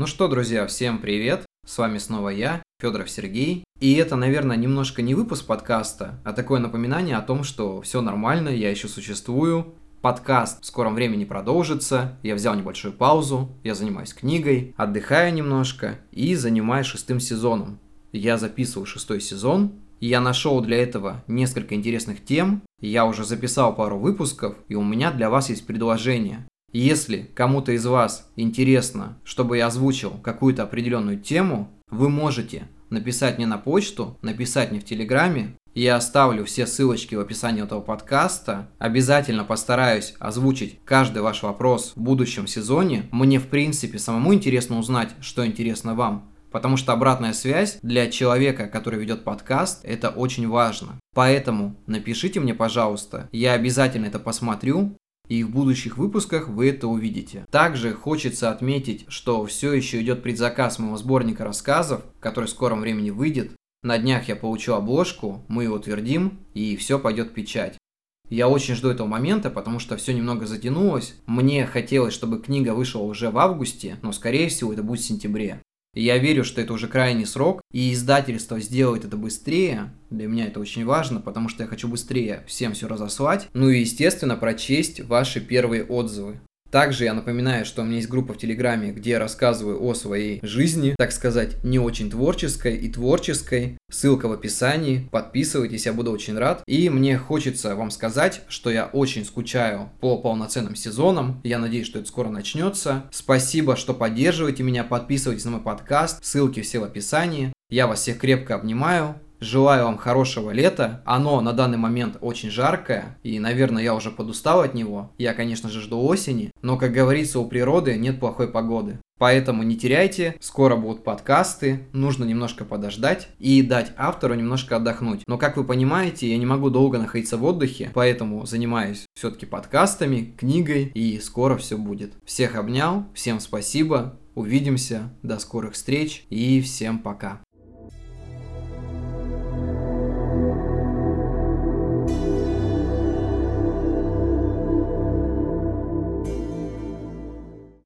Ну что, друзья, всем привет! С вами снова я, Федоров Сергей. И это, наверное, немножко не выпуск подкаста, а такое напоминание о том, что все нормально, я еще существую. Подкаст в скором времени продолжится. Я взял небольшую паузу, я занимаюсь книгой, отдыхаю немножко и занимаюсь шестым сезоном. Я записываю шестой сезон, я нашел для этого несколько интересных тем. Я уже записал пару выпусков, и у меня для вас есть предложение. Если кому-то из вас интересно, чтобы я озвучил какую-то определенную тему, вы можете написать мне на почту, написать мне в Телеграме. Я оставлю все ссылочки в описании этого подкаста. Обязательно постараюсь озвучить каждый ваш вопрос в будущем сезоне. Мне, в принципе, самому интересно узнать, что интересно вам. Потому что обратная связь для человека, который ведет подкаст, это очень важно. Поэтому напишите мне, пожалуйста, я обязательно это посмотрю, и в будущих выпусках вы это увидите. Также хочется отметить, что все еще идет предзаказ моего сборника рассказов, который в скором времени выйдет. На днях я получу обложку, мы его утвердим, и все пойдет в печать. Я очень жду этого момента, потому что все немного затянулось. Мне хотелось, чтобы книга вышла уже в августе, но скорее всего это будет в сентябре. Я верю, что это уже крайний срок, и издательство сделает это быстрее. Для меня это очень важно, потому что я хочу быстрее всем все разослать. Ну и, естественно, прочесть ваши первые отзывы. Также я напоминаю, что у меня есть группа в Телеграме, где я рассказываю о своей жизни, так сказать, не очень творческой и творческой. Ссылка в описании. Подписывайтесь, я буду очень рад. И мне хочется вам сказать, что я очень скучаю по полноценным сезонам. Я надеюсь, что это скоро начнется. Спасибо, что поддерживаете меня. Подписывайтесь на мой подкаст. Ссылки все в описании. Я вас всех крепко обнимаю. Желаю вам хорошего лета. Оно на данный момент очень жаркое, и, наверное, я уже подустал от него. Я, конечно же, жду осени, но, как говорится, у природы нет плохой погоды. Поэтому не теряйте, скоро будут подкасты, нужно немножко подождать и дать автору немножко отдохнуть. Но как вы понимаете, я не могу долго находиться в отдыхе, поэтому занимаюсь все-таки подкастами, книгой и скоро все будет. Всех обнял, всем спасибо, увидимся, до скорых встреч и всем пока.